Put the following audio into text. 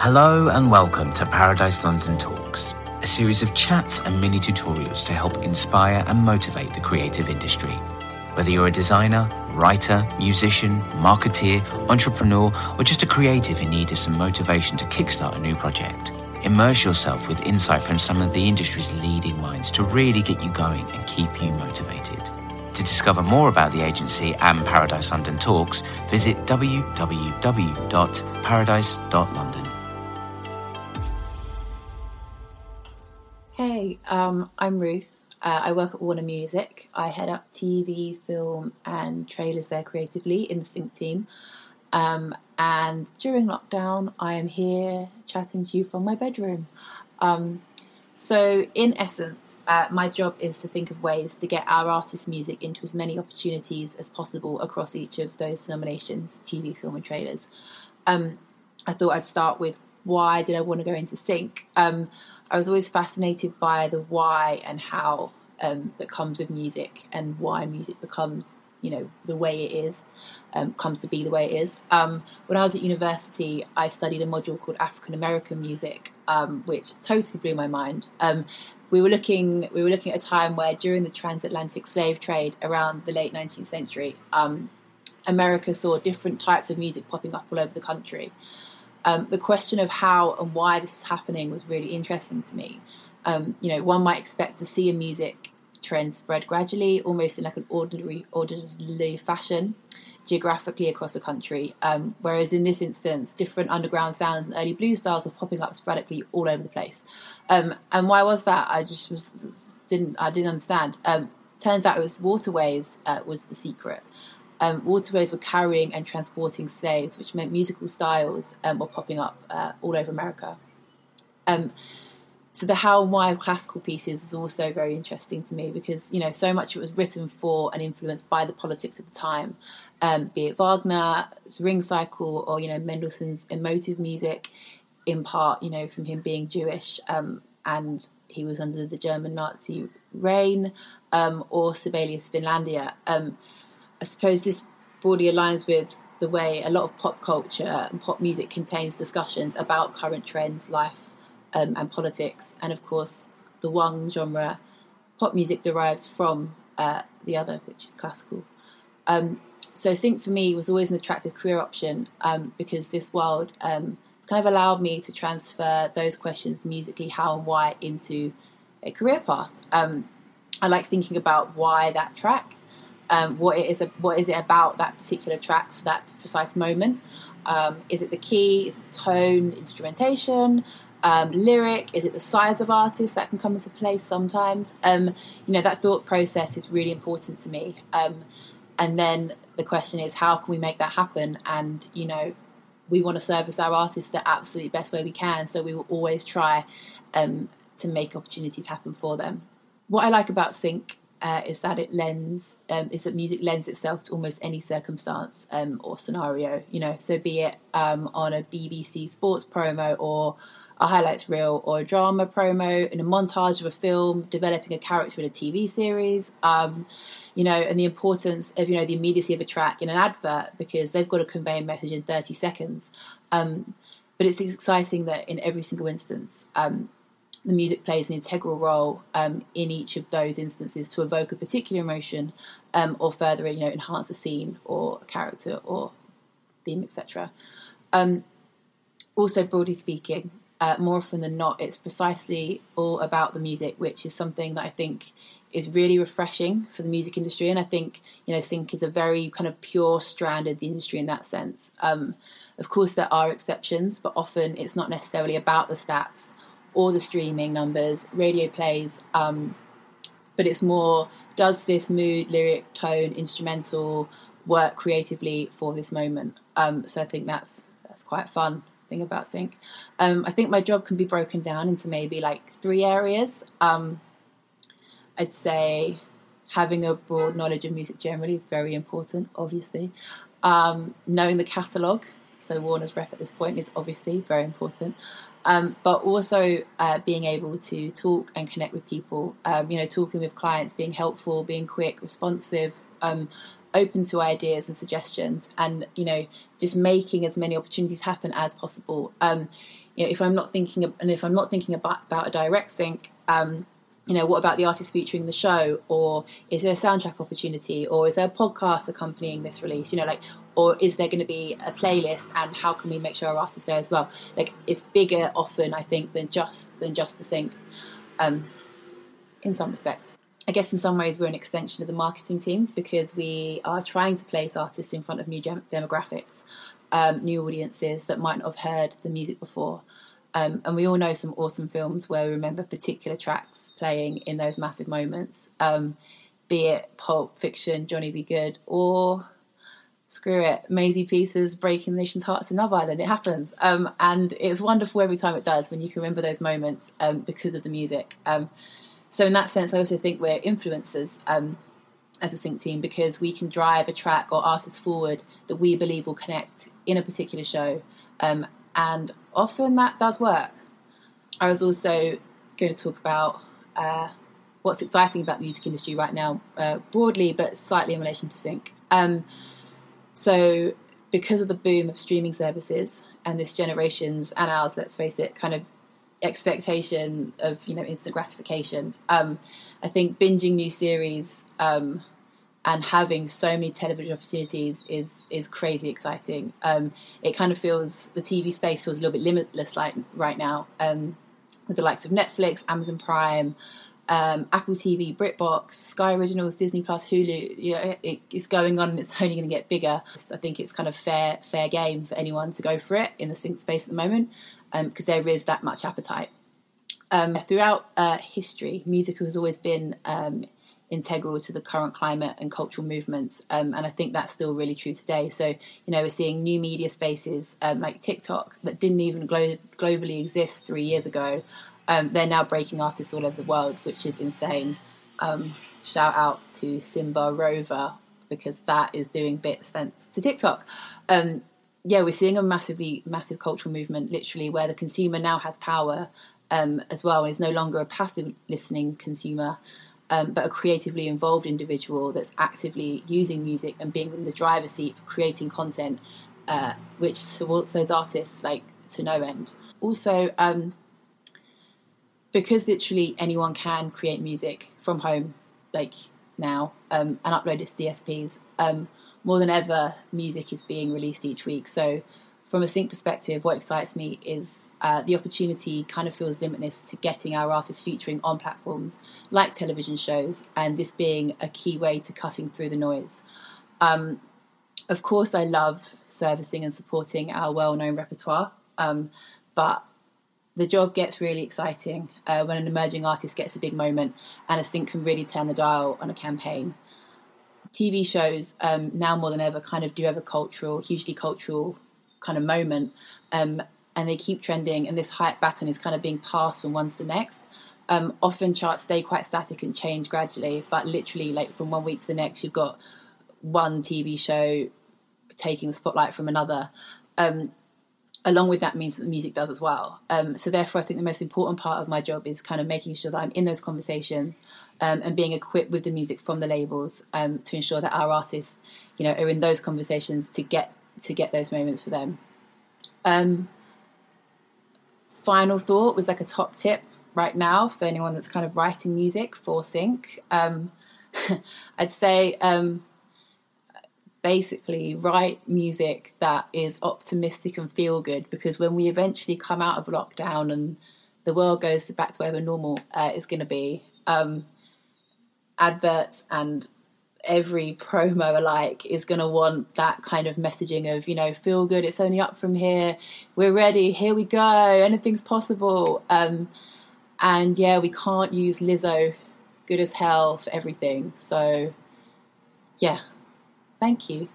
Hello and welcome to Paradise London Talks, a series of chats and mini tutorials to help inspire and motivate the creative industry. Whether you're a designer, writer, musician, marketeer, entrepreneur, or just a creative in need of some motivation to kickstart a new project, immerse yourself with insight from some of the industry's leading minds to really get you going and keep you motivated. To discover more about the agency and Paradise London Talks, visit www.paradise.london. Um, I'm Ruth. Uh, I work at Warner Music. I head up TV, film, and trailers there creatively in the Sync team. Um, and during lockdown, I am here chatting to you from my bedroom. Um, so, in essence, uh, my job is to think of ways to get our artist music into as many opportunities as possible across each of those denominations TV, film, and trailers. Um, I thought I'd start with why did I want to go into sync? I was always fascinated by the why and how um, that comes with music and why music becomes, you know, the way it is, um, comes to be the way it is. Um, when I was at university, I studied a module called African American music, um, which totally blew my mind. Um, we were looking, we were looking at a time where during the transatlantic slave trade around the late 19th century, um, America saw different types of music popping up all over the country um, the question of how and why this was happening was really interesting to me. Um, you know, one might expect to see a music trend spread gradually, almost in like an ordinary, orderly fashion, geographically across the country. Um, whereas in this instance, different underground sounds and early blues styles were popping up sporadically all over the place. Um, and why was that? I just was, didn't I didn't understand. Um, turns out it was waterways uh, was the secret um, waterways were carrying and transporting slaves, which meant musical styles um, were popping up uh, all over America. Um, so the how and why of classical pieces is also very interesting to me because you know so much it was written for and influenced by the politics of the time, um, be it Wagner's Ring Cycle or you know Mendelssohn's emotive music, in part you know from him being Jewish um, and he was under the German Nazi reign, um, or Sibelius Finlandia I suppose this broadly aligns with the way a lot of pop culture and pop music contains discussions about current trends, life, um, and politics. And of course, the one genre, pop music, derives from uh, the other, which is classical. Um, so sync for me was always an attractive career option um, because this world um, kind of allowed me to transfer those questions musically, how and why, into a career path. Um, I like thinking about why that track um, what it is, what is it about that particular track for that precise moment? Um, is it the key? Is it the tone, instrumentation, um, lyric? Is it the size of artists that can come into play sometimes? Um, you know, that thought process is really important to me. Um, and then the question is, how can we make that happen? And you know, we want to service our artists the absolute best way we can, so we will always try um, to make opportunities happen for them. What I like about Sync uh, is that it lends um, is that music lends itself to almost any circumstance um, or scenario. You know, so be it um, on a BBC sports promo or a highlights reel or a drama promo in a montage of a film, developing a character in a TV series. Um, you know, and the importance of you know the immediacy of a track in an advert because they've got to convey a message in thirty seconds. Um, but it's exciting that in every single instance, um, the music plays an integral role um, in each of those instances to evoke a particular emotion um, or further, you know, enhance a scene or a character or theme, etc. Um, also, broadly speaking, uh, more often than not, it's precisely all about the music, which is something that I think is really refreshing for the music industry. And I think, you know, sync is a very kind of pure strand of the industry in that sense. Um, of course, there are exceptions, but often it's not necessarily about the stats or the streaming numbers, radio plays. Um, but it's more does this mood, lyric, tone, instrumental work creatively for this moment? Um, so I think that's that's quite fun thing about sync. Um, I think my job can be broken down into maybe like three areas. Um, I'd say having a broad knowledge of music generally is very important, obviously. Um, knowing the catalogue, so Warner's rep at this point is obviously very important um, but also uh, being able to talk and connect with people. Um, you know, talking with clients, being helpful, being quick, responsive. Um, open to ideas and suggestions, and you know, just making as many opportunities happen as possible. Um, you know, if I'm not thinking, of, and if I'm not thinking about, about a direct sync, um, you know, what about the artist featuring the show? Or is there a soundtrack opportunity? Or is there a podcast accompanying this release? You know, like, or is there going to be a playlist? And how can we make sure our artists there as well? Like, it's bigger often, I think, than just than just the sync. Um, in some respects, I guess in some ways we're an extension of the marketing teams because we are trying to place artists in front of new demographics, um, new audiences that might not have heard the music before. Um, and we all know some awesome films where we remember particular tracks playing in those massive moments, um, be it Pulp Fiction, Johnny B. Goode, or screw it, Maisie Peters breaking the nation's hearts in Love Island. It happens. Um, and it's wonderful every time it does when you can remember those moments um, because of the music. Um, so, in that sense, I also think we're influencers um, as a sync team because we can drive a track or artist forward that we believe will connect in a particular show. Um, and often that does work. I was also going to talk about uh, what's exciting about the music industry right now, uh, broadly, but slightly in relation to sync. Um, so, because of the boom of streaming services and this generation's and ours, let's face it, kind of expectation of you know instant gratification, um, I think binging new series um, and having so many television opportunities is is crazy exciting. Um, it kind of feels the TV space feels a little bit limitless like right now um, with the likes of Netflix, Amazon Prime, um, Apple TV, BritBox, Sky Originals, Disney Plus, Hulu. You know, it, it's going on and it's only going to get bigger. I think it's kind of fair fair game for anyone to go for it in the sync space at the moment because um, there is that much appetite. Um, throughout uh, history, music has always been um, integral to the current climate and cultural movements. Um, and I think that's still really true today. So, you know, we're seeing new media spaces um, like TikTok that didn't even glo- globally exist three years ago. Um, they're now breaking artists all over the world, which is insane. Um, shout out to Simba Rover because that is doing bits thanks to TikTok. Um, yeah, we're seeing a massively massive cultural movement, literally, where the consumer now has power um, as well and is no longer a passive listening consumer um, but a creatively involved individual that's actively using music and being in the driver's seat for creating content, uh, which supports those artists like to no end. Also, um, because literally anyone can create music from home, like now, um, and upload it to DSPs. Um, more than ever, music is being released each week. So from a sync perspective, what excites me is uh, the opportunity kind of feels limitless to getting our artists featuring on platforms like television shows, and this being a key way to cutting through the noise. Um, of course, I love servicing and supporting our well known repertoire, um, but the job gets really exciting uh, when an emerging artist gets a big moment and a sync can really turn the dial on a campaign. TV shows um, now more than ever kind of do have a cultural, hugely cultural kind of moment. Um, and they keep trending, and this hype baton is kind of being passed from one to the next. Um, often charts stay quite static and change gradually, but literally, like from one week to the next, you've got one TV show taking the spotlight from another. Um, along with that means that the music does as well. Um, so therefore, I think the most important part of my job is kind of making sure that I'm in those conversations um, and being equipped with the music from the labels um, to ensure that our artists, you know, are in those conversations to get to get those moments for them. Um, final thought was like a top tip right now for anyone that's kind of writing music for sync. Um, I'd say um, basically write music that is optimistic and feel good because when we eventually come out of lockdown and the world goes back to whatever normal uh, is going to be, um, adverts and every promo alike is going to want that kind of messaging of you know feel good it's only up from here we're ready here we go anything's possible. Um, and yeah we can't use lizzo good as hell for everything. So yeah. Thank you